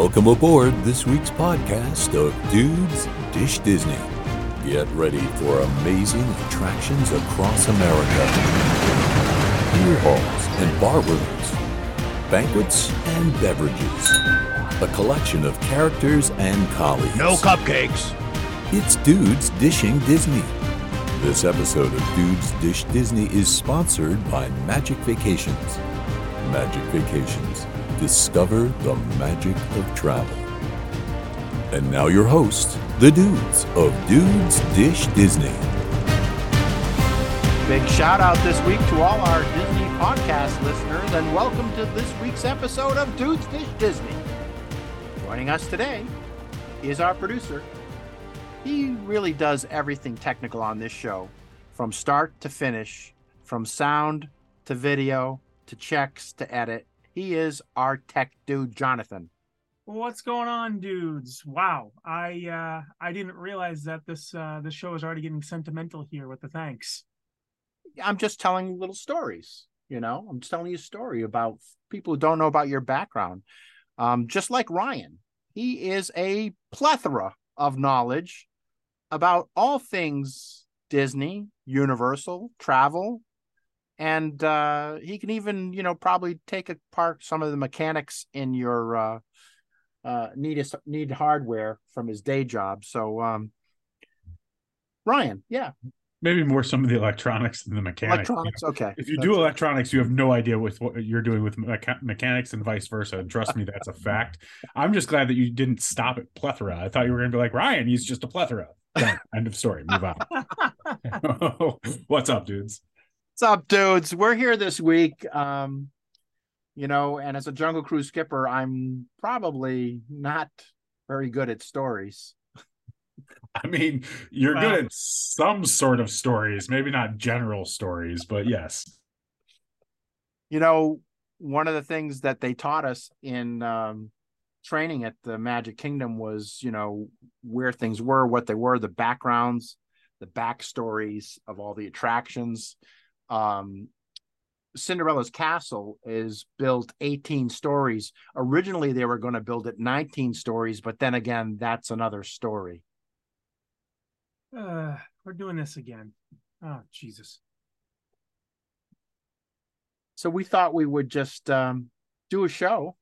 Welcome aboard this week's podcast of Dudes Dish Disney. Get ready for amazing attractions across America. Beer halls and bar rooms, banquets and beverages, a collection of characters and colleagues. No cupcakes. It's Dudes Dishing Disney. This episode of Dudes Dish Disney is sponsored by Magic Vacations. Magic Vacations. Discover the magic of travel. And now your hosts, the dudes of Dudes Dish Disney. Big shout out this week to all our Disney podcast listeners, and welcome to this week's episode of Dudes Dish Disney. Joining us today is our producer. He really does everything technical on this show from start to finish, from sound to video to checks to edit. He is our tech dude, Jonathan. What's going on, dudes? Wow, I uh I didn't realize that this uh this show is already getting sentimental here with the thanks. I'm just telling little stories, you know. I'm just telling you a story about people who don't know about your background. Um, just like Ryan, he is a plethora of knowledge about all things Disney, Universal, travel, and uh, he can even, you know, probably take apart some of the mechanics in your uh, uh, need need hardware from his day job. So, um, Ryan, yeah, maybe more some of the electronics than the mechanics. Electronics, okay. If you do electronics, you have no idea with what you're doing with mecha- mechanics and vice versa. And trust me, that's a fact. I'm just glad that you didn't stop at plethora. I thought you were going to be like Ryan. He's just a plethora. Done. End of story. Move on. What's up, dudes? What's up, dudes? We're here this week. Um, you know, and as a Jungle Cruise skipper, I'm probably not very good at stories. I mean, you're wow. good at some sort of stories, maybe not general stories, but yes. You know, one of the things that they taught us in um, training at the Magic Kingdom was, you know, where things were, what they were, the backgrounds, the backstories of all the attractions. Um, Cinderella's castle is built 18 stories. Originally, they were going to build it 19 stories, but then again, that's another story. Uh, we're doing this again. Oh, Jesus. So we thought we would just um, do a show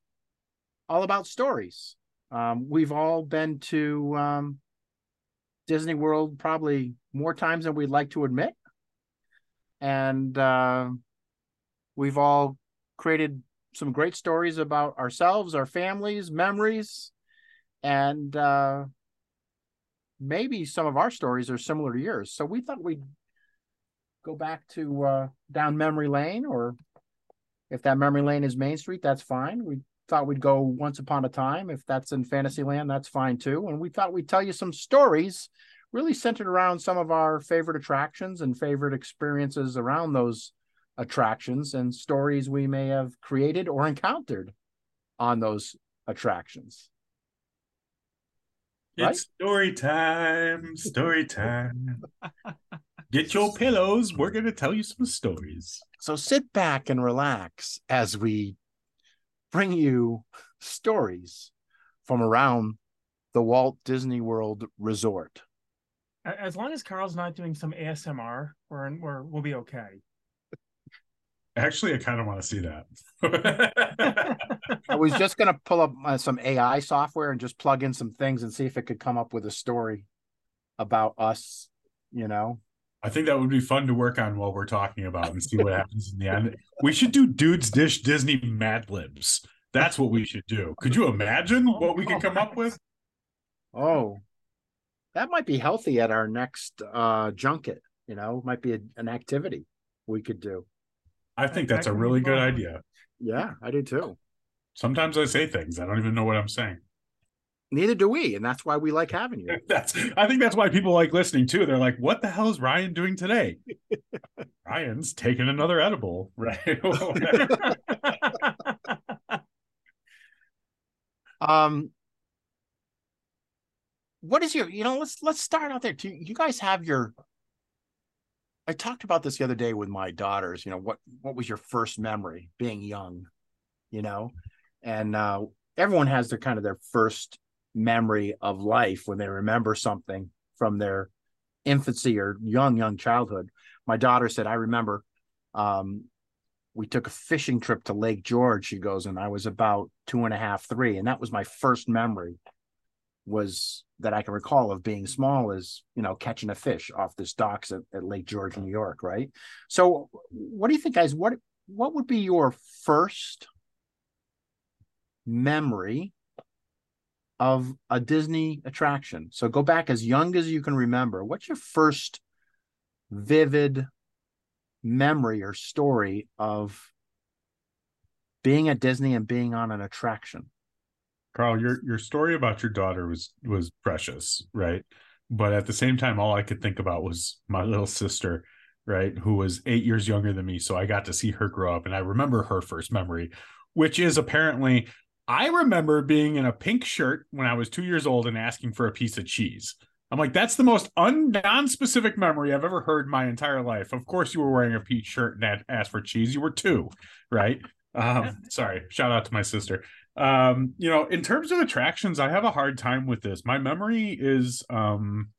all about stories. Um, we've all been to um, Disney World probably more times than we'd like to admit. And uh, we've all created some great stories about ourselves, our families, memories, and uh, maybe some of our stories are similar to yours. So we thought we'd go back to uh, down memory lane, or if that memory lane is Main Street, that's fine. We thought we'd go once upon a time. If that's in Fantasyland, that's fine too. And we thought we'd tell you some stories really centered around some of our favorite attractions and favorite experiences around those attractions and stories we may have created or encountered on those attractions. Right? It's story time, story time. Get your pillows. We're going to tell you some stories. So sit back and relax as we bring you stories from around the Walt Disney World Resort. As long as Carl's not doing some ASMR, we're, we're we'll be okay. Actually, I kind of want to see that. I was just going to pull up uh, some AI software and just plug in some things and see if it could come up with a story about us, you know. I think that would be fun to work on while we're talking about and see what happens in the end. We should do Dudes Dish Disney Mad Libs. That's what we should do. Could you imagine what we could come up with? Oh, that might be healthy at our next uh, junket. You know, might be a, an activity we could do. I think that's a really good idea. Yeah, I do too. Sometimes I say things I don't even know what I'm saying. Neither do we, and that's why we like having you. that's I think that's why people like listening too. They're like, "What the hell is Ryan doing today?" Ryan's taking another edible, right? um, what is your? You know, let's let's start out there. Do you guys have your? I talked about this the other day with my daughters. You know, what what was your first memory being young? You know, and uh, everyone has their kind of their first memory of life when they remember something from their infancy or young young childhood my daughter said i remember um, we took a fishing trip to lake george she goes and i was about two and a half three and that was my first memory was that i can recall of being mm-hmm. small is you know catching a fish off this docks at, at lake george new york right so what do you think guys what what would be your first memory of a Disney attraction. So go back as young as you can remember. What's your first vivid memory or story of being at Disney and being on an attraction? Carl, your your story about your daughter was was precious, right? But at the same time, all I could think about was my little sister, right, who was eight years younger than me. So I got to see her grow up, and I remember her first memory, which is apparently I remember being in a pink shirt when I was two years old and asking for a piece of cheese. I'm like, that's the most un- non-specific memory I've ever heard my entire life. Of course, you were wearing a peach shirt and asked for cheese. You were two, right? Um, sorry, shout out to my sister. Um, you know, in terms of attractions, I have a hard time with this. My memory is um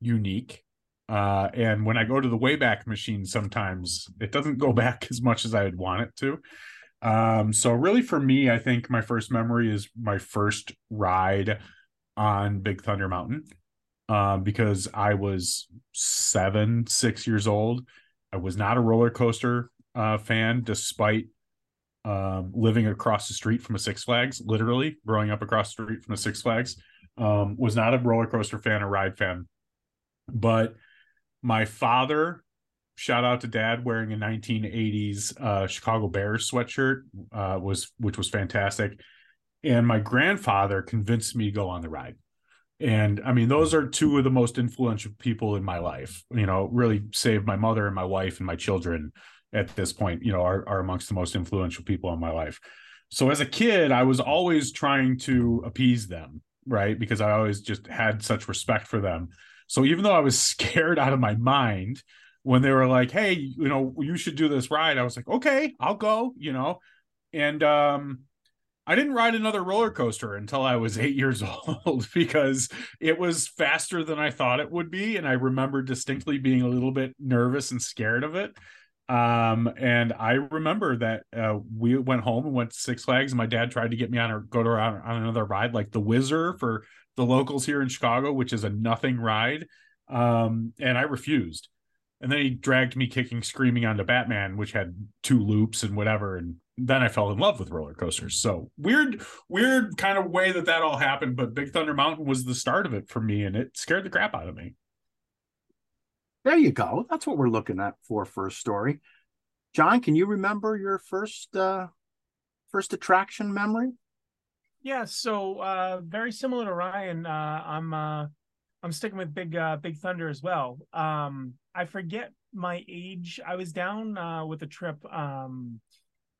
unique. Uh, and when I go to the Wayback Machine, sometimes it doesn't go back as much as I would want it to. Um, so really for me, I think my first memory is my first ride on Big Thunder Mountain. Um, because I was seven, six years old. I was not a roller coaster uh, fan, despite um, living across the street from a Six Flags, literally growing up across the street from a Six Flags. Um, was not a roller coaster fan or ride fan. But my father shout out to dad wearing a 1980s uh, Chicago Bears sweatshirt uh, was which was fantastic. And my grandfather convinced me to go on the ride. And I mean, those are two of the most influential people in my life. You know, really saved my mother and my wife and my children at this point, you know, are, are amongst the most influential people in my life. So as a kid, I was always trying to appease them, right? Because I always just had such respect for them. So even though I was scared out of my mind, when they were like, "Hey, you know, you should do this ride," I was like, "Okay, I'll go," you know. And um I didn't ride another roller coaster until I was 8 years old because it was faster than I thought it would be and I remember distinctly being a little bit nervous and scared of it. Um and I remember that uh we went home and went to Six Flags and my dad tried to get me on a go to on, on another ride like the Whizzer for the locals here in Chicago, which is a nothing ride. Um and I refused. And then he dragged me kicking screaming onto batman which had two loops and whatever. And then i fell in love with roller coasters. So weird weird kind of way that that all happened but big thunder mountain was the start of it for me and it scared the crap out of me there you go that's what we're looking at for first story john can you remember your first uh first attraction memory yeah so uh very similar to ryan uh i'm uh i'm sticking with big uh big thunder as well um I forget my age. I was down uh, with a trip. Um,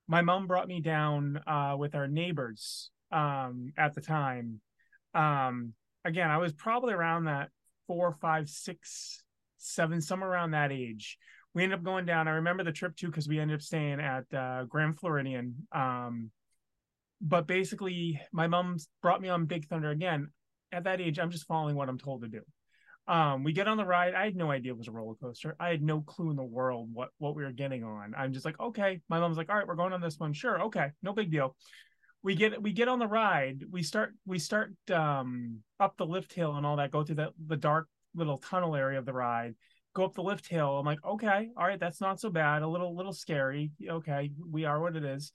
my mom brought me down uh, with our neighbors um, at the time. Um, again, I was probably around that four, five, six, seven, somewhere around that age. We ended up going down. I remember the trip too because we ended up staying at uh, Grand Floridian. Um, but basically, my mom brought me on Big Thunder again. At that age, I'm just following what I'm told to do. Um, we get on the ride. I had no idea it was a roller coaster. I had no clue in the world what what we were getting on. I'm just like, okay. My mom's like, all right, we're going on this one. Sure, okay, no big deal. We get we get on the ride. We start we start um, up the lift hill and all that. Go through the the dark little tunnel area of the ride. Go up the lift hill. I'm like, okay, all right, that's not so bad. A little little scary. Okay, we are what it is.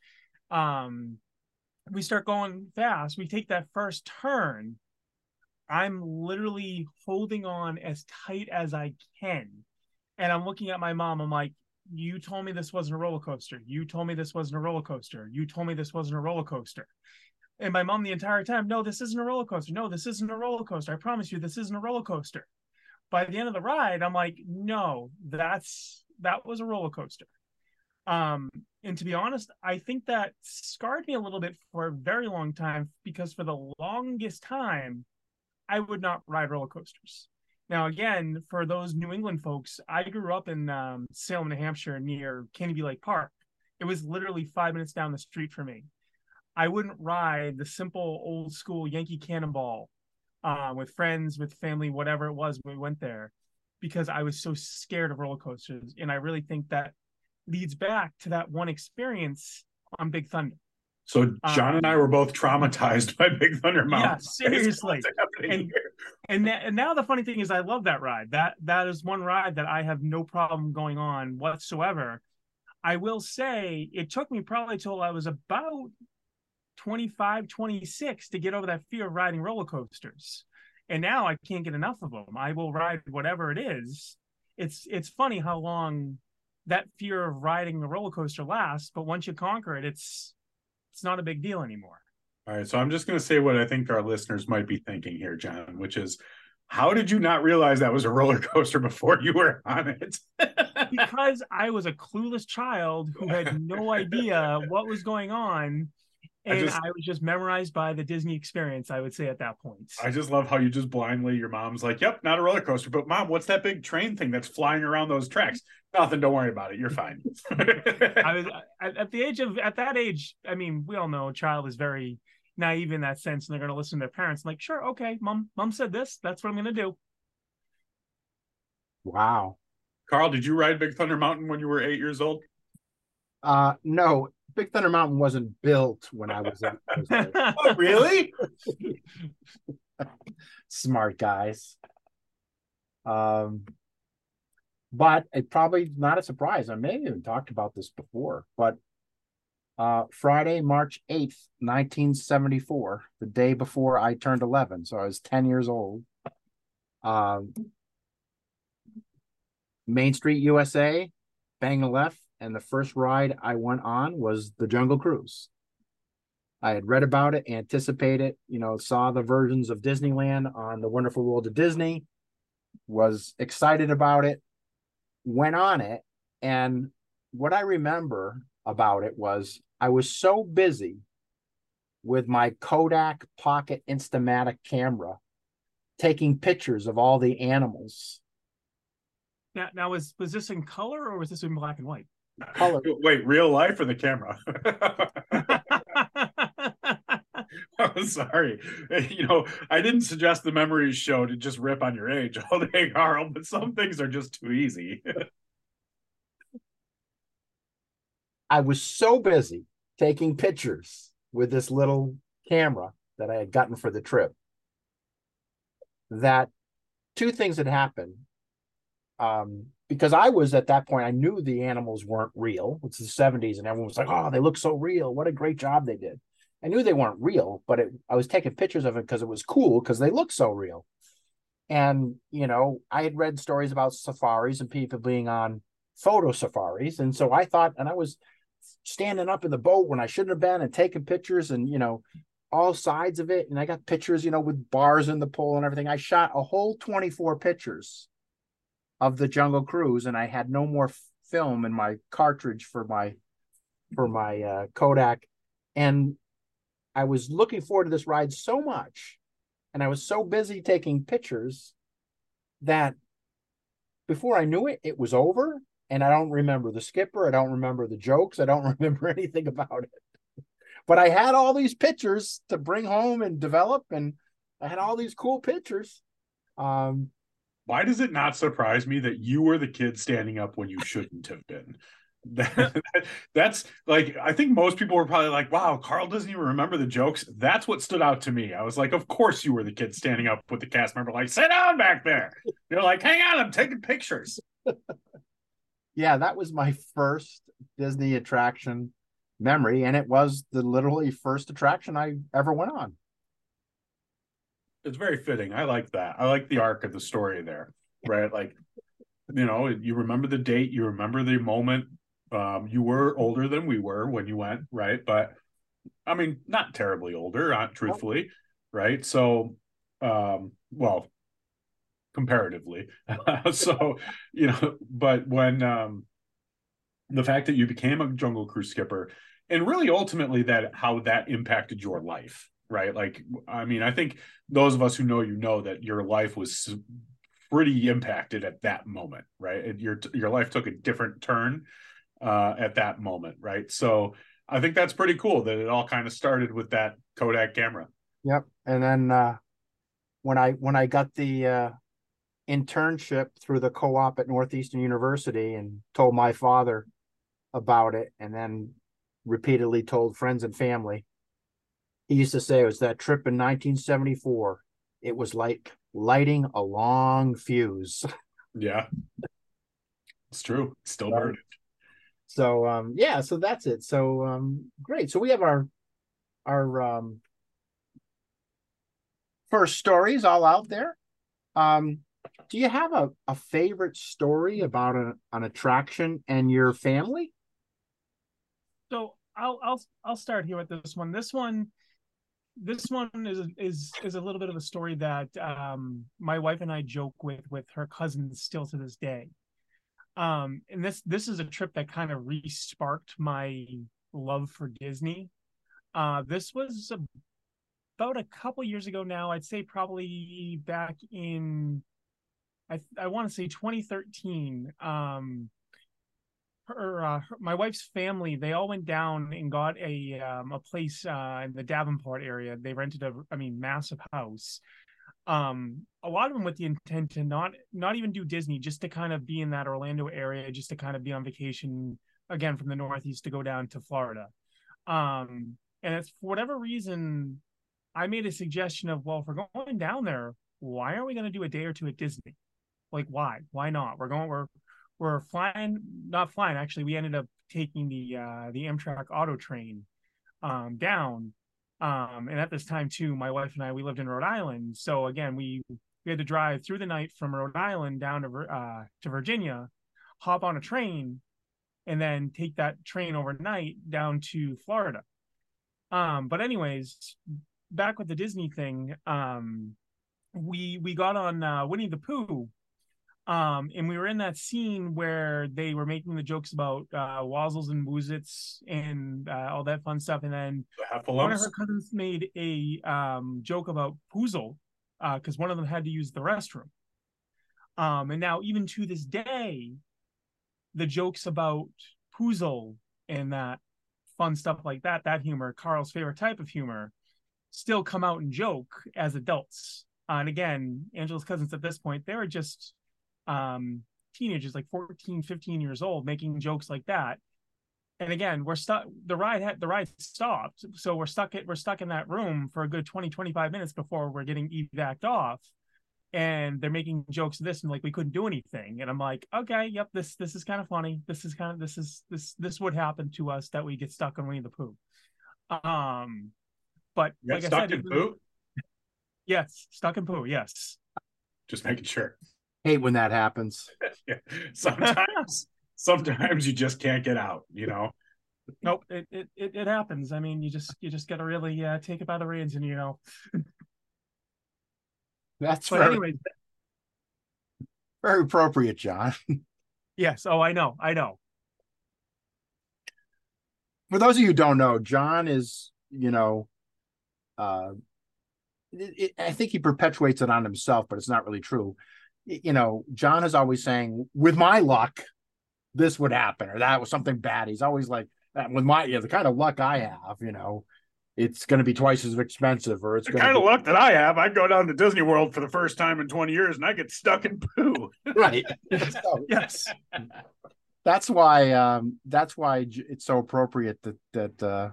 Um, we start going fast. We take that first turn I'm literally holding on as tight as I can. And I'm looking at my mom. I'm like, you told me this wasn't a roller coaster. You told me this wasn't a roller coaster. You told me this wasn't a roller coaster. And my mom the entire time, no, this isn't a roller coaster. No, this isn't a roller coaster. I promise you, this isn't a roller coaster. By the end of the ride, I'm like, no, that's that was a roller coaster. Um, and to be honest, I think that scarred me a little bit for a very long time because for the longest time, I would not ride roller coasters. Now, again, for those New England folks, I grew up in um, Salem, New Hampshire, near Canobie Lake Park. It was literally five minutes down the street for me. I wouldn't ride the simple old school Yankee Cannonball uh, with friends, with family, whatever it was we went there, because I was so scared of roller coasters. And I really think that leads back to that one experience on Big Thunder. So John um, and I were both traumatized by Big Thunder Mountain. Yeah, seriously. And, and, and now the funny thing is, I love that ride. That that is one ride that I have no problem going on whatsoever. I will say it took me probably till I was about 25, 26 to get over that fear of riding roller coasters. And now I can't get enough of them. I will ride whatever it is. It's it's funny how long that fear of riding the roller coaster lasts, but once you conquer it, it's it's not a big deal anymore. All right, so I'm just going to say what I think our listeners might be thinking here, John, which is how did you not realize that was a roller coaster before you were on it? because I was a clueless child who had no idea what was going on and I, just, I, was just memorized by the Disney experience, I would say at that point. I just love how you just blindly, your mom's like, Yep, not a roller coaster, but mom, what's that big train thing that's flying around those tracks? Nothing, don't worry about it. You're fine. I was at the age of at that age, I mean, we all know a child is very naive in that sense, and they're gonna listen to their parents. I'm like, sure, okay, mom, mom said this, that's what I'm gonna do. Wow. Carl, did you ride Big Thunder Mountain when you were eight years old? Uh no, Big Thunder Mountain wasn't built when I was. oh, really? Smart guys. Um, but it probably not a surprise. I may have even talked about this before, but uh, Friday, March 8th, 1974, the day before I turned 11. So I was 10 years old. Um, Main Street, USA, bang left, and the first ride I went on was the Jungle Cruise. I had read about it, anticipated, you know, saw the versions of Disneyland on the Wonderful World of Disney, was excited about it, went on it, and what I remember about it was I was so busy with my Kodak Pocket Instamatic camera taking pictures of all the animals. Now, now was was this in color or was this in black and white? Color. Wait, real life or the camera? I'm sorry. You know, I didn't suggest the memories show to just rip on your age all day, Carl, but some things are just too easy. I was so busy taking pictures with this little camera that I had gotten for the trip that two things had happened. Um, because I was at that point, I knew the animals weren't real. It's the 70s, and everyone was like, oh, they look so real. What a great job they did. I knew they weren't real, but it, I was taking pictures of it because it was cool because they looked so real. And, you know, I had read stories about safaris and people being on photo safaris. And so I thought, and I was standing up in the boat when I shouldn't have been and taking pictures and, you know, all sides of it. And I got pictures, you know, with bars in the pole and everything. I shot a whole 24 pictures of the Jungle Cruise, and I had no more film in my cartridge for my for my uh, Kodak, and I was looking forward to this ride so much, and I was so busy taking pictures that before I knew it, it was over, and I don't remember the skipper, I don't remember the jokes, I don't remember anything about it. But I had all these pictures to bring home and develop, and I had all these cool pictures. Um, why does it not surprise me that you were the kid standing up when you shouldn't have been? That, that's like I think most people were probably like, "Wow, Carl doesn't even remember the jokes." That's what stood out to me. I was like, "Of course you were the kid standing up with the cast member, like, sit down back there." You're like, "Hang on, I'm taking pictures." yeah, that was my first Disney attraction memory, and it was the literally first attraction I ever went on it's very fitting. I like that. I like the arc of the story there, right? Like, you know, you remember the date, you remember the moment. Um, you were older than we were when you went, right? But I mean, not terribly older, uh, truthfully, right? So, um, well, comparatively. so, you know, but when um, the fact that you became a Jungle Cruise skipper, and really ultimately that how that impacted your life, right? Like, I mean, I think those of us who know you know that your life was pretty impacted at that moment, right? And your your life took a different turn uh, at that moment, right? So I think that's pretty cool that it all kind of started with that Kodak camera. Yep. And then uh, when I when I got the uh, internship through the co-op at Northeastern University and told my father about it, and then repeatedly told friends and family, he used to say it was that trip in 1974. It was like lighting a long fuse. Yeah, it's true. Still Right. burning. So um yeah, so that's it. So um great. So we have our our um first stories all out there. Um do you have a, a favorite story about a, an attraction and your family? So I'll I'll I'll start here with this one. This one, this one is is is a little bit of a story that um my wife and I joke with with her cousins still to this day. Um, and this this is a trip that kind of re-sparked my love for Disney. Uh, this was about a couple years ago now. I'd say probably back in I I want to say 2013. Um, her, uh, her- my wife's family they all went down and got a um, a place uh, in the Davenport area. They rented a I mean massive house. Um, a lot of them with the intent to not not even do Disney, just to kind of be in that Orlando area, just to kind of be on vacation again from the Northeast to go down to Florida. Um, and it's for whatever reason, I made a suggestion of well, if we're going down there, why aren't we going to do a day or two at Disney? Like why? Why not? We're going. We're we're flying not flying actually we ended up taking the uh the amtrak auto train um down um and at this time too my wife and i we lived in rhode island so again we we had to drive through the night from rhode island down to uh to virginia hop on a train and then take that train overnight down to florida. Um but anyways back with the disney thing um we we got on uh winnie the pooh um, and we were in that scene where they were making the jokes about uh, Wazzles and Woozits and uh, all that fun stuff. And then one of her cousins made a um, joke about Poozle because one of them had to use the restroom. Um, and now, even to this day, the jokes about Poozle and that fun stuff like that, that humor, Carl's favorite type of humor, still come out and joke as adults. Uh, and again, Angela's cousins at this point, they were just um, teenagers, like 14, 15 years old, making jokes like that. And again, we're stuck. The ride had the ride stopped, so we're stuck. At, we're stuck in that room for a good 20, 25 minutes before we're getting evac'd off. And they're making jokes of this, and like we couldn't do anything. And I'm like, okay, yep, this this is kind of funny. This is kind of this is this this would happen to us that we get stuck on Winnie the Pooh. Um, but like I stuck said, in poo? Yes, stuck in poo. Yes. Just making sure. Hate when that happens. Sometimes, sometimes you just can't get out. You know. Nope. It, it it it happens. I mean, you just you just got to really uh, take it by the reins, and you know. That's But very, anyways, very appropriate, John. yes. Oh, I know. I know. For those of you who don't know, John is, you know, uh, it, it, I think he perpetuates it on himself, but it's not really true. You know, John is always saying, "With my luck, this would happen," or that was something bad. He's always like, "Uh, "With my, yeah, the kind of luck I have, you know, it's going to be twice as expensive, or it's The kind to of luck that I have, I go down to Disney World for the first time in 20 years and I get stuck in poo. right." So, Yes. that's why um that's why it's so appropriate that that uh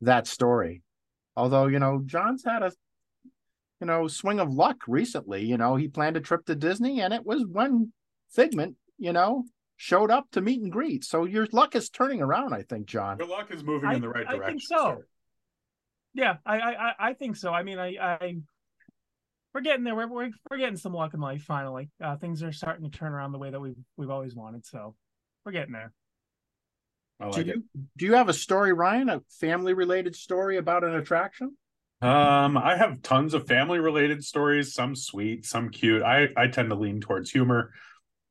that story although you know john's had a you know swing of luck recently you know he planned a trip to disney and it was when figment you know showed up to meet and greet so your luck is turning around i think john Your luck is moving I- in the right direction. I think so. sir. Yeah. I I I- I think so. I mean, I I we're getting there. We're we're, we're getting some luck in life finally. Uh, things are starting to turn around the way that we've we've always wanted. So we're getting there. I do like it. you do you have a story ryan a family related story about an attraction Um, I have tons of family related stories, some sweet, some cute. I I tend to lean towards humor.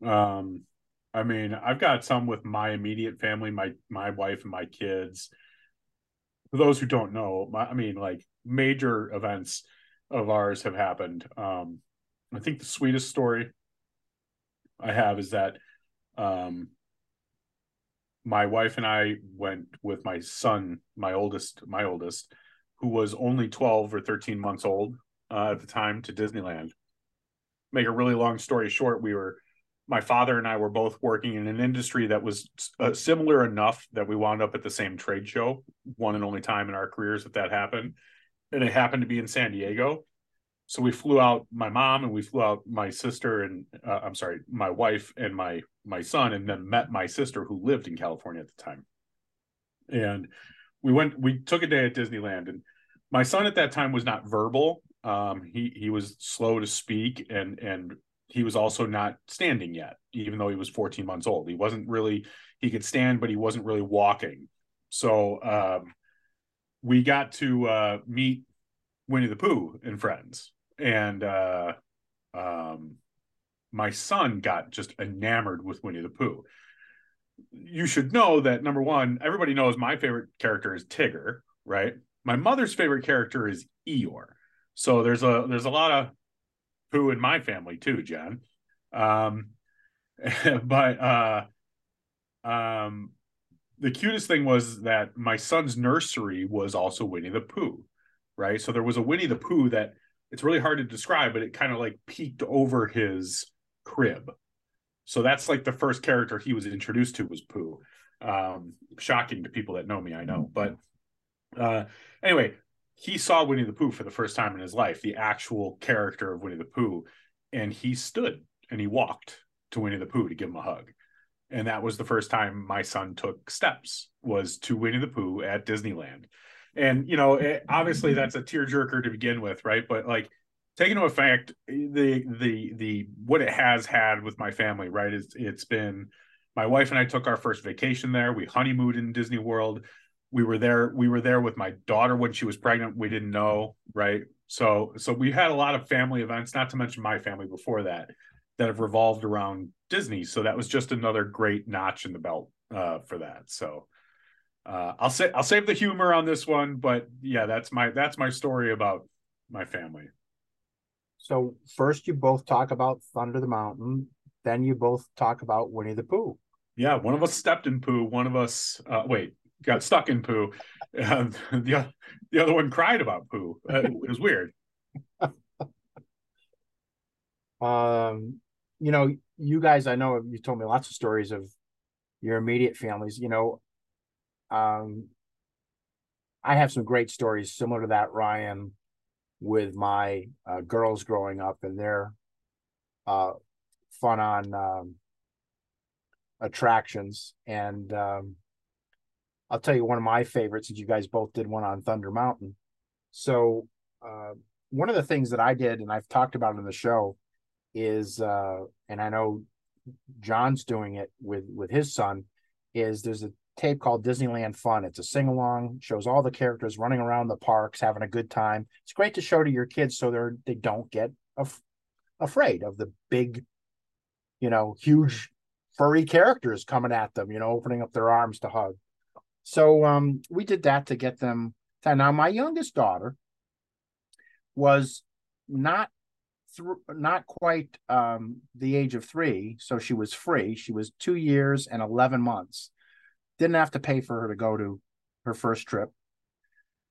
Um, I mean, I've got some with my immediate family, my my wife and my kids. For those who don't know, my, I mean, like major events of ours have happened. Um, I think the sweetest story I have is that um my wife and I went with my son, my oldest, my oldest, who was only 12 or 13 months old uh, at the time to Disneyland. Make a really long story short, we were my father and I were both working in an industry that was uh, similar enough that we wound up at the same trade show, one and only time in our careers that that happened. And it happened to be in San Diego. So we flew out my mom and we flew out my sister and uh, I'm sorry, my wife and my my son and then met my sister who lived in California at the time. And we went we took a day at Disneyland and my son at that time was not verbal. Um, he he was slow to speak and and he was also not standing yet, even though he was 14 months old. He wasn't really, he could stand, but he wasn't really walking. So um, we got to uh, meet Winnie the Pooh and friends. And uh, um, my son got just enamored with Winnie the Pooh. You should know that number one, everybody knows my favorite character is Tigger, right? My mother's favorite character is Eeyore. So there's a there's a lot of who in my family too, John. Um, but uh, um, the cutest thing was that my son's nursery was also Winnie the Pooh, right? So there was a Winnie the Pooh that it's really hard to describe, but it kind of like peeked over his crib. So that's like the first character he was introduced to was Pooh. Um, shocking to people that know me, I know. But uh, anyway, he saw Winnie the Pooh for the first time in his life, the actual character of Winnie the Pooh, and he stood and he walked to Winnie the Pooh to give him a hug. And that was the first time my son took steps was to Winnie the Pooh at Disneyland. And you know, it, obviously that's a tearjerker to begin with, right? But like taking into effect the the the what it has had with my family, right? It's it's been my wife and I took our first vacation there. We honeymooned in Disney World we were there we were there with my daughter when she was pregnant. We didn't know right? So so we had a lot of family events not to mention my family before that that have revolved around disney. So that was just another great notch in the belt uh, for that. So uh, i'll say i'll save the humor on this one but yeah that's my that's my story about my family. So first you both talk about thunder the mountain then you both talk about winnie the pooh. Yeah one of us stepped in pooh one of us uh, wait got stuck in poo. Uh, the the other one cried about poo. Uh, it was weird. um, you know, you guys, I know you told me lots of stories of your immediate families. You know, um, I have some great stories similar to that, Ryan, with my uh, girls growing up and their uh, fun on um, attractions and um, I'll tell you one of my favorites, since you guys both did one on Thunder Mountain. So, uh, one of the things that I did, and I've talked about in the show, is, uh, and I know John's doing it with with his son, is there's a tape called Disneyland Fun. It's a sing along, shows all the characters running around the parks, having a good time. It's great to show to your kids so they're they don't get af- afraid of the big, you know, huge furry characters coming at them, you know, opening up their arms to hug. So um, we did that to get them. To, now my youngest daughter was not th- not quite um, the age of three, so she was free. She was two years and eleven months. Didn't have to pay for her to go to her first trip,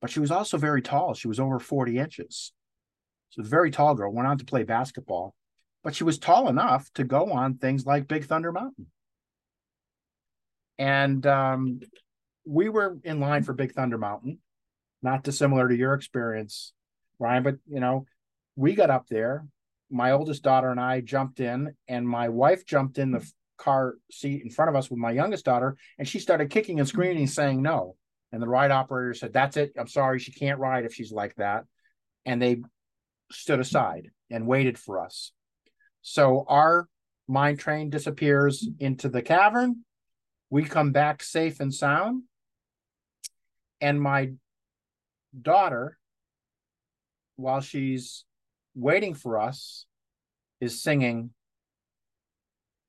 but she was also very tall. She was over forty inches. She was a very tall girl. Went on to play basketball, but she was tall enough to go on things like Big Thunder Mountain. And um, we were in line for Big Thunder Mountain, not dissimilar to your experience, Ryan. But you know, we got up there. My oldest daughter and I jumped in, and my wife jumped in the car seat in front of us with my youngest daughter, and she started kicking and screaming, saying no. And the ride operator said, "That's it. I'm sorry, she can't ride if she's like that." And they stood aside and waited for us. So our mine train disappears into the cavern. We come back safe and sound and my daughter while she's waiting for us is singing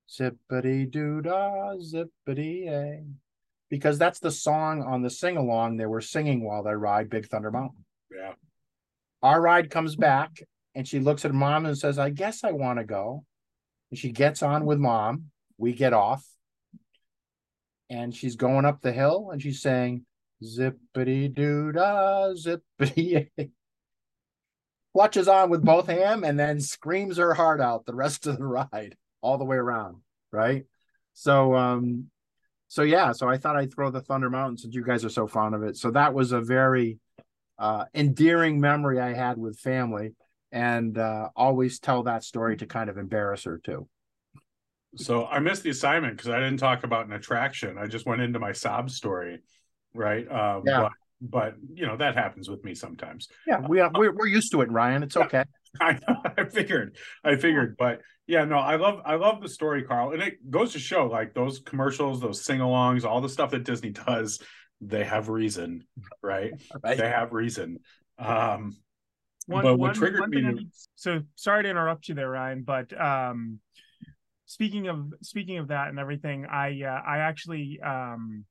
zippity doo dah zippity a because that's the song on the sing along they were singing while they ride Big Thunder Mountain. Yeah. Our ride comes back and she looks at mom and says, I guess I want to go. And she gets on with mom. We get off. and she's going up the hill and she's saying zippity doo dah zippity clutches on with both hand and then screams her heart out the rest of the ride all the way around right? So um so yeah so i thought i'd throw the thunder mountain since you guys are so fond of it. So that was a very uh endearing memory i had with family and uh always tell that story to kind of embarrass her too. So I missed the assignment because I didn't talk about an attraction. I just went into my sob story, right? Um, Yeah. But, but you know that happens with me sometimes. yeah we are we're, we're used to it ryan it's Yeah. okay I I figured, I figured, but yeah, no, I love, I love the story, Carl, and it goes to show, like those commercials, those sing-alongs, all the stuff that Disney does, they have reason, right? right They have reason. Um, One, But what one- triggered one me to- so sorry to interrupt you there, Ryan, but um, speaking of speaking of that and everything, I uh, I actually um,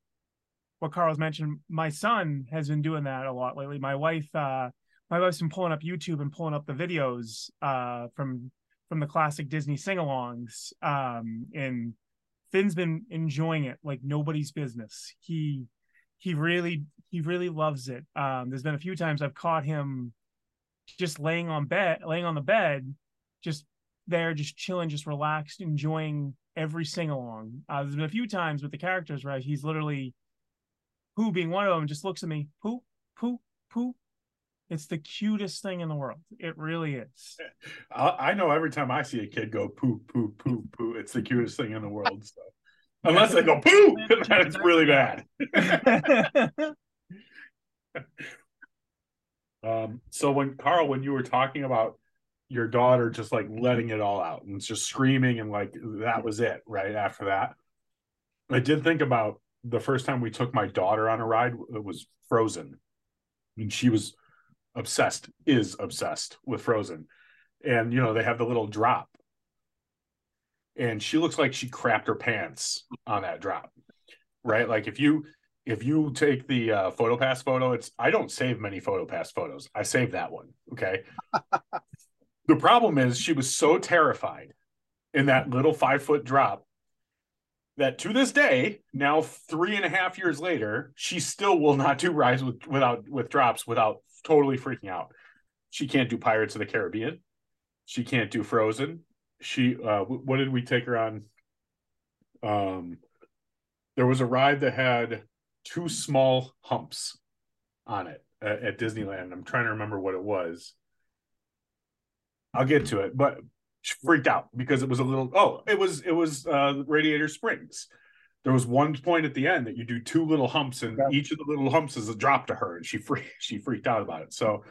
what Carl's mentioned, my son has been doing that a lot lately. My wife, uh, my wife's been pulling up YouTube and pulling up the videos uh, from from the classic Disney sing-alongs, um, and Finn's been enjoying it like nobody's business. He he really he really loves it. Um, there's been a few times I've caught him just laying on bed, laying on the bed, just there, just chilling, just relaxed, enjoying every sing along. Uh, there's been a few times with the characters where he's literally, Pooh being one of them, just looks at me, Pooh, Pooh, Pooh. It's the cutest thing in the world. It really is. I, I know every time I see a kid go poo, poo, poo, poo, it's the cutest thing in the world. So. Unless they go poo, then it's really bad. Um, so when Carl, when you were talking about your daughter just like letting it all out and just screaming and like that was it, right after that, I did think about the first time we took my daughter on a ride. It was Frozen, and she was obsessed, is obsessed with Frozen, and you know they have the little drop, and she looks like she crapped her pants on that drop, right? Like if you if you take the uh, PhotoPass photo, it's I don't save many PhotoPass photos. I save that one. Okay. the problem is she was so terrified in that little five foot drop that to this day, now three and a half years later, she still will not do rides with without with drops without totally freaking out. She can't do Pirates of the Caribbean. She can't do Frozen. She uh what did we take her on? Um there was a ride that had two small humps on it at, at Disneyland. I'm trying to remember what it was. I'll get to it, but she freaked out because it was a little. Oh, it was it was uh, Radiator Springs. There was one point at the end that you do two little humps, and Yeah. each of the little humps is a drop to her, and she free, she freaked out about it. So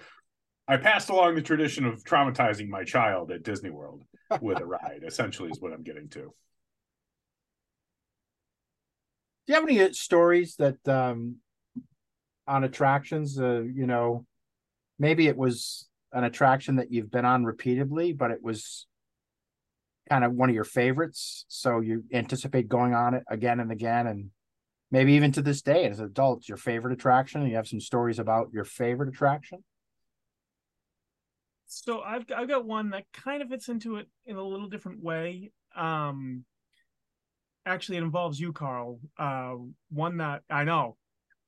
I passed along the tradition of traumatizing my child at Disney World with a ride. Essentially, is what I'm getting to. Do you have any stories that um on attractions? Uh, you know, maybe it was an attraction that you've been on repeatedly, but it was kind of one of your favorites. So you anticipate going on it again and again, and maybe even to this day as adults, your favorite attraction. You have some stories about your favorite attraction. so I've I've got one that kind of fits into it in a little different way. Um, actually, it involves you, Carl. Uh, one that I know.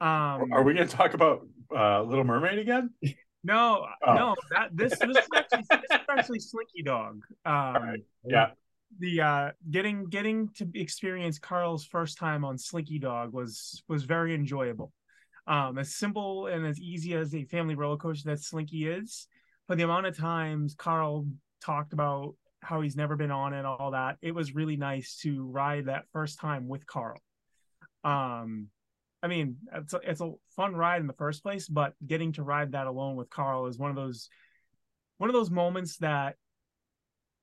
Um, Are we going to talk about uh, Little Mermaid again? no, Oh. no, that this this is actually this is actually Slinky Dog. Um, right. Yeah. the uh getting getting to experience Carl's first time on Slinky Dog was was very enjoyable. Um as simple and as easy as a family roller coaster that Slinky is, but the amount of times Carl talked about how he's never been on it, all that, it was really nice to ride that first time with Carl. Um I mean, it's a, it's a fun ride in the first place, but getting to ride that alone with Carl is one of those one of those moments that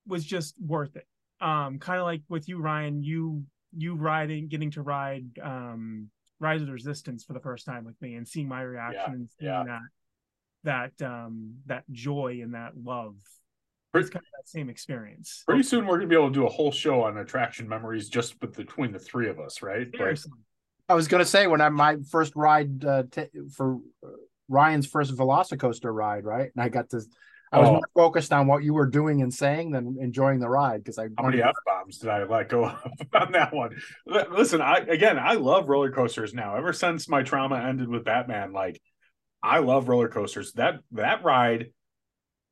was just worth it um kind of like with you ryan you you riding getting to ride um rise of the resistance for the first time with me and seeing my reaction and seeing yeah. that that um that joy and that love Pretty- it's kind of that same experience Pretty soon, we're going to be able to do a whole show on attraction memories just with between the three of us, right? Like, seriously I was gonna say when I my first ride uh, t- for uh, Ryan's first Velocicoaster ride, right? And I got to, I was Oh. more focused on what you were doing and saying than enjoying the ride because I How many f bombs did I let go of on that one? Li- Listen, I again, I love roller coasters now. Ever since my trauma ended with Batman, like I love roller coasters. That that ride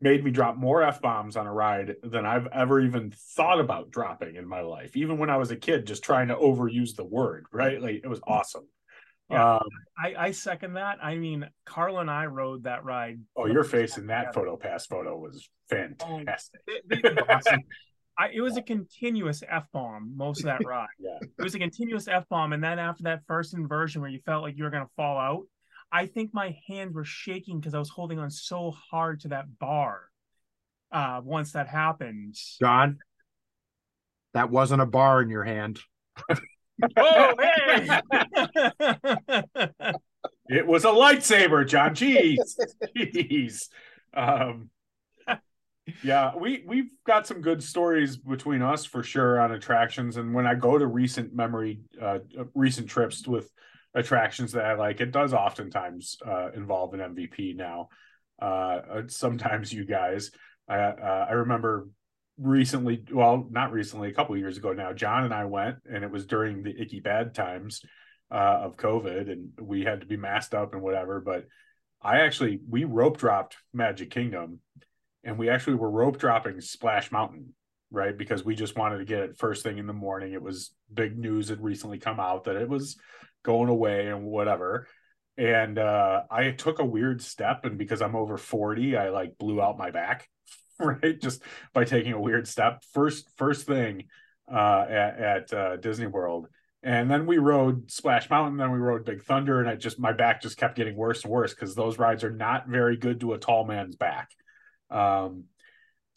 made me drop more f bombs on a ride than I've ever even thought about dropping in my life. Even when I was a kid, just trying to overuse the word, right? Like it was awesome. Yeah. Um, I, I second that. I mean, Carl and I rode that ride. oh, your face in that photo pass photo was fantastic. Awesome. I, it was a continuous f bomb most of that ride. Yeah. It was a continuous f bomb, and then after that first inversion where you felt like you were gonna fall out, I think my hands were shaking because I was holding on so hard to that bar. Uh, once that happened, John. That wasn't a bar in your hand. oh hey! It was a lightsaber, John. Jeez. Jeez. Um, yeah, we we've got some good stories between us for sure on attractions. And when I go to recent memory, uh, recent trips with attractions that I like, it does oftentimes uh, involve an MVP. Now, uh, sometimes you guys, I uh, I remember recently, well, not recently, a couple years ago now, John and I went, and it was during the icky bad times uh, of COVID, and we had to be masked up and whatever. But I actually we rope dropped Magic Kingdom, and we actually were rope dropping Splash Mountain, right? Because we just wanted to get it first thing in the morning. It was big news had recently come out that it was going away and whatever. And uh, I took a weird step, and because I'm over 40, I like blew out my back, right? Just by taking a weird step. First, first thing uh, at, at uh, Disney World and then we rode Splash Mountain, then we rode Big Thunder, and I just my back just kept getting worse and worse because those rides are not very good to a tall man's back. Um,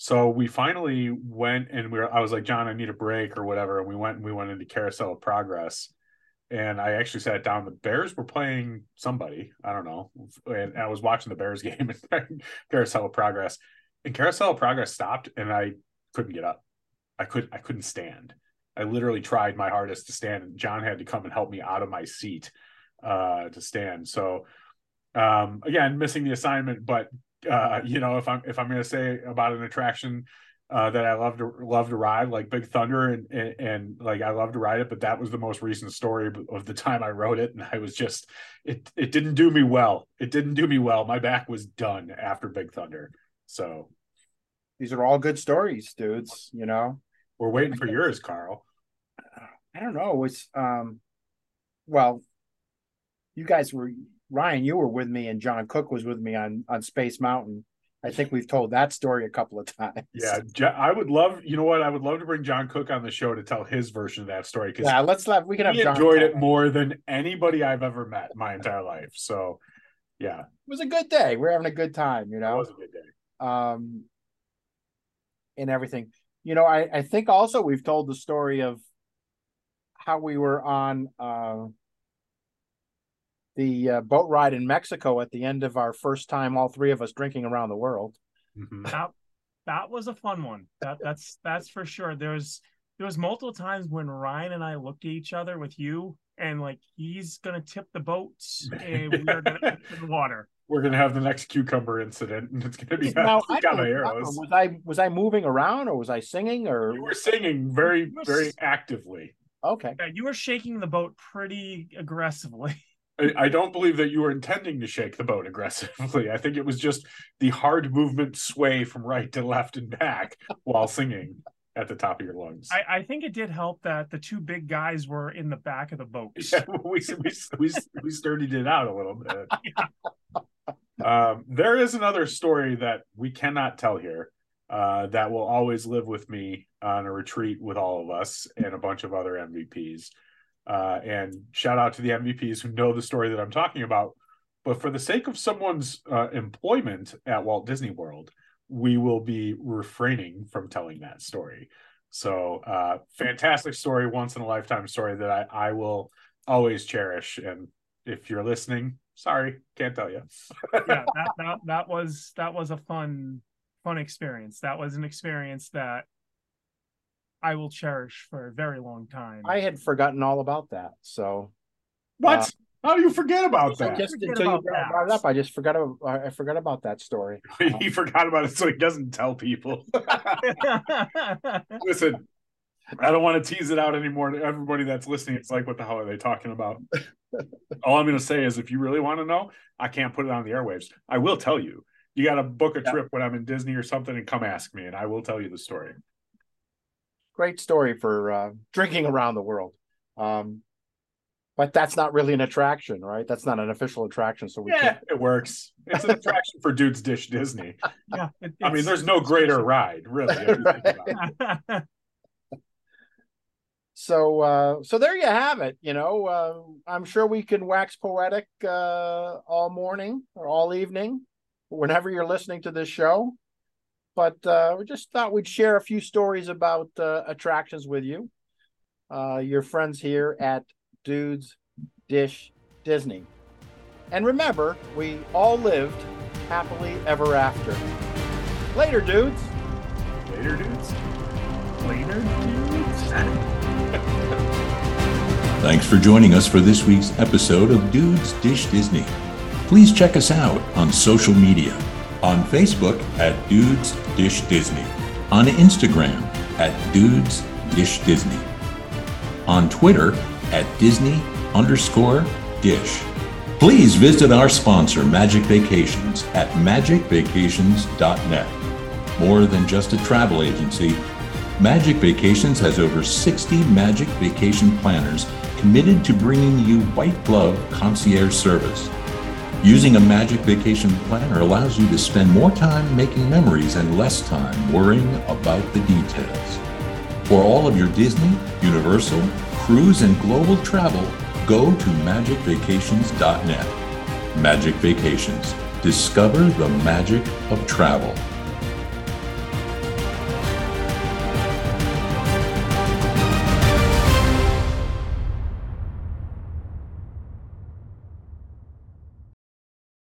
so we finally went and we were I was like, John, I need a break or whatever. And we went and we went into Carousel of Progress. And I actually sat down. The Bears were playing somebody, I don't know. And I was watching the Bears game in Carousel of Progress. And Carousel of Progress stopped and I couldn't get up. I could I couldn't stand. I literally tried my hardest to stand, and John had to come and help me out of my seat uh, to stand. So um, again, missing the assignment, but uh, you know, if I'm if I'm going to say about an attraction uh, that I love to love to ride, like Big Thunder, and, and and like I love to ride it, but that was the most recent story of the time I rode it, and I was just it it didn't do me well. It didn't do me well. My back was done after Big Thunder. So These are all good stories, dudes. You know, we're waiting for yours, Carl. I don't know. It's um, well, you guys were Ryan. You were with me, and John Cook was with me on on Space Mountain. I think we've told that story a couple of times. Yeah, I would love. You know what? I would love to bring John Cook on the show to tell his version of that story because yeah. Let's let we can have he John. enjoyed it more than anybody I've ever met my entire life. So, yeah, It was a good day. We're having a good time. You know, it was a good day. um and everything you know i i think also we've told the story of how we were on uh the uh, boat ride in mexico at the end of our first time all three of us drinking around the world Mhm. that that was a fun one. That that's that's for sure. There's there was multiple times when Ryan and I looked at each other with you and like he's gonna tip the boat and we're gonna enter the water. We're gonna have the next cucumber incident, and it's gonna be now I don't, caballeros. was i was i moving around or was i singing or You were singing very, were very actively. okay Yeah, you were shaking the boat pretty aggressively. I, I don't believe that you were intending to shake the boat aggressively. I think it was just the hard movement sway from right to left and back while singing at the top of your lungs. I, I think it did help that the two big guys were in the back of the boat. Yeah, we, we, we, we sturdied it out a little bit. Um, there is another story that we cannot tell here uh, that will always live with me on a retreat with all of us and a bunch of other MVPs. Uh, and shout out to the MVPs who know the story that I'm talking about. But for the sake of someone's uh, employment at Walt Disney World, we will be refraining from telling that story. So, uh, fantastic story, once in a lifetime story that I, I will always cherish. And if you're listening, sorry, can't tell you. yeah, that, that that was that was a fun fun experience. That was an experience that I will cherish for a very long time. i had forgotten all about that so What? Uh, How do you forget about that? Just Forget until you brought that. brought it up, I just forgot. About, I forgot about that story. he forgot about it, so he doesn't tell people. Listen, I don't want to tease it out anymore to everybody that's listening. It's like, what the hell are they talking about? All I'm going to say is, if you really want to know, I can't put it on the airwaves. I will tell you. You got to book a Yeah. trip when I'm in Disney or something, and come ask me, and I will tell you the story. Great story for uh, drinking around the world. Um, but that's not really an attraction, right? That's not an official attraction. So we Yeah, can't. it works. It's an attraction for Dudes Dish Disney. yeah, it- I mean, there's no greater ride, really. if you think about it. So uh, so there you have it. You know, uh, I'm sure we can wax poetic uh, all morning or all evening, whenever you're listening to this show. But uh, we just thought we'd share a few stories about uh, attractions with you, uh, your friends here at Dudes Dish Disney. And remember, we all lived happily ever after. Later, dudes. Later, dudes. Later, dudes. Thanks for joining us for this week's episode of Dudes Dish Disney. Please check us out on social media on Facebook at Dudes Dish Disney, on Instagram at Dudes Dish Disney, on Twitter at Disney underscore Dish. Please visit our sponsor, Magic Vacations, at magicvacations.net. More than just a travel agency, Magic Vacations has over 60 Magic Vacation planners committed to bringing you white glove concierge service. Using a Magic Vacation planner allows you to spend more time making memories and less time worrying about the details. For all of your Disney, Universal, cruise, and global travel, go to magicvacations.net. Magic Vacations. Discover the magic of travel.